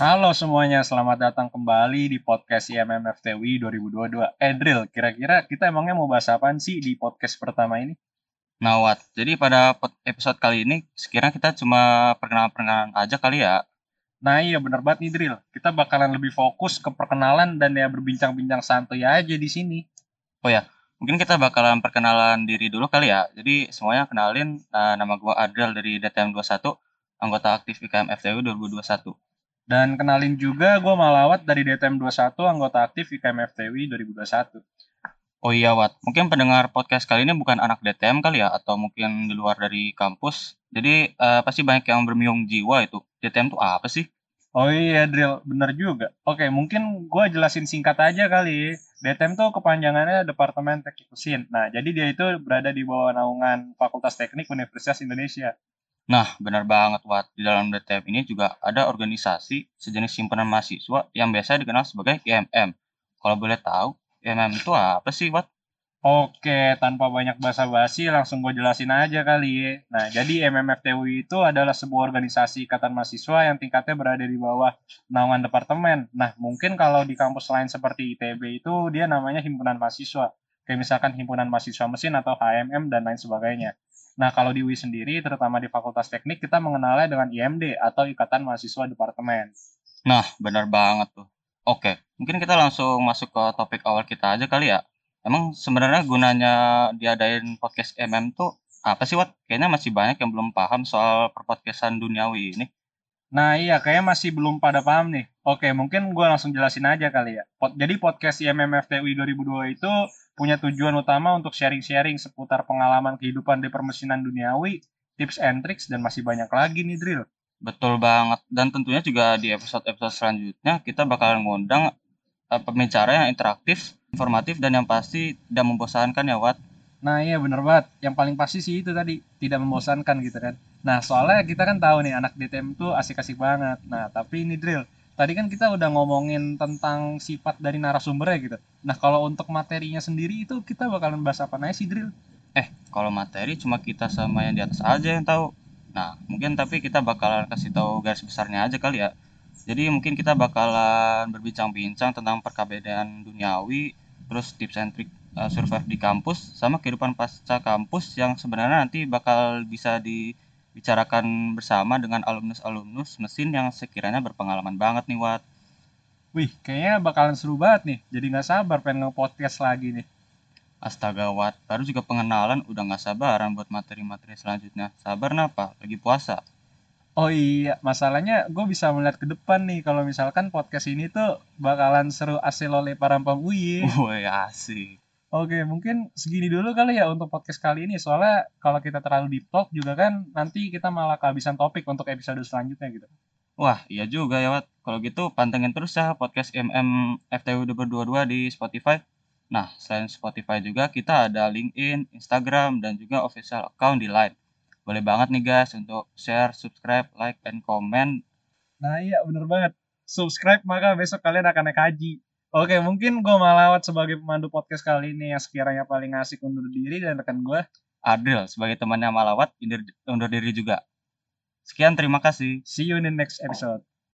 Halo semuanya, selamat datang kembali di podcast IMM FTWI 2022. Eh Drill, kira-kira kita emangnya mau bahas apaan sih di podcast pertama ini? Nah, Wat, jadi pada episode kali ini, sekiranya kita cuma perkenalan-perkenalan aja kali ya. Nah iya bener banget nih Drill, kita bakalan lebih fokus ke perkenalan dan ya berbincang-bincang santuy aja di sini. Oh ya, mungkin kita bakalan perkenalan diri dulu kali ya. Jadi semuanya kenalin, nah, nama gua Adriel dari DTM 21, anggota aktif IKM FTW 2021. Dan kenalin juga gue Malawat dari DTM 21, anggota aktif IKM FTWI 2021. Oh iya, Wat, mungkin pendengar podcast kali ini bukan anak DTM kali ya, atau mungkin di luar dari kampus. Jadi eh, pasti banyak yang bermiung jiwa itu. DTM itu apa sih? Oh iya Drill, bener juga. Oke, mungkin gue jelasin singkat aja kali. DTM tuh kepanjangannya Departemen Teknik Mesin. Nah, jadi dia itu berada di bawah naungan Fakultas Teknik Universitas Indonesia. Nah, benar banget, Wat. Di dalam DTM ini juga ada organisasi sejenis himpunan mahasiswa yang biasa dikenal sebagai IMM. Kalau boleh tahu, IMM itu apa sih, Wat? Oke, tanpa banyak basa-basi langsung gue jelasin aja kali ya. Nah, jadi MMFTUI itu adalah sebuah organisasi ikatan mahasiswa yang tingkatnya berada di bawah naungan departemen. Nah, mungkin kalau di kampus lain seperti ITB itu dia namanya himpunan mahasiswa. Kayak misalkan himpunan mahasiswa mesin atau HMM dan lain sebagainya. Nah, kalau di UI sendiri, terutama di Fakultas Teknik, kita mengenalnya dengan IMD atau Ikatan Mahasiswa Departemen. Nah, benar banget tuh. Oke, mungkin kita langsung masuk ke topik awal kita aja kali ya. Emang sebenarnya gunanya diadain podcast MM tuh apa sih, Wat? Kayaknya masih banyak yang belum paham soal perpodcastan duniawi ini. Nah iya, kayaknya masih belum pada paham nih. Oke, mungkin gue langsung jelasin aja kali ya. Pod- jadi podcast IMMFTUI 2002 itu punya tujuan utama untuk sharing-sharing seputar pengalaman kehidupan di permesinan duniawi, tips and tricks, dan masih banyak lagi nih Drill. Betul banget. Dan tentunya juga di episode-episode selanjutnya kita bakalan ngundang eh, pembicara yang interaktif, informatif, dan yang pasti tidak membosankan ya, Wat. Nah iya bener banget. Yang paling pasti sih itu tadi, tidak membosankan gitu kan. Nah soalnya kita kan tahu nih anak DTM tuh asik-asik banget. Nah tapi ini Drill, tadi kan kita udah ngomongin tentang sifat dari narasumbernya gitu. Nah kalau untuk materinya sendiri itu kita bakalan bahas apa aja sih Drill? Eh, kalau materi cuma kita sama yang di atas aja yang tahu. Nah, mungkin tapi kita bakalan kasih tahu garis besarnya aja kali ya. Jadi mungkin kita bakalan berbincang-bincang tentang perkabedaan duniawi, terus tips and trick uh, survive di kampus, sama kehidupan pasca kampus yang sebenarnya nanti bakal bisa dibicarakan bersama dengan alumnus-alumnus mesin yang sekiranya berpengalaman banget nih, Wat. Wih, kayaknya bakalan seru banget nih. Jadi nggak sabar pengen nge-podcast lagi nih. Astaga, Wat. Baru juga pengenalan udah nggak sabaran buat materi-materi selanjutnya. Sabar napa? Lagi puasa. Oh iya, masalahnya gue bisa melihat ke depan nih kalau misalkan podcast ini tuh bakalan seru asli oleh para UI. Woi, asik. Oke, mungkin segini dulu kali ya untuk podcast kali ini. Soalnya kalau kita terlalu deep talk juga kan nanti kita malah kehabisan topik untuk episode selanjutnya gitu. Wah, iya juga ya, Wat. Kalau gitu pantengin terus ya podcast MM FTW 2022 di Spotify. Nah, selain Spotify juga kita ada LinkedIn, Instagram, dan juga official account di Line. Boleh banget nih guys untuk share, subscribe, like, and comment. Nah iya bener banget. Subscribe maka besok kalian akan naik haji. Oke, mungkin gue malawat sebagai pemandu podcast kali ini yang sekiranya paling asik undur diri dan rekan gue. Adil sebagai temannya Malawat undur diri juga. Sekian, terima kasih. See you in the next episode.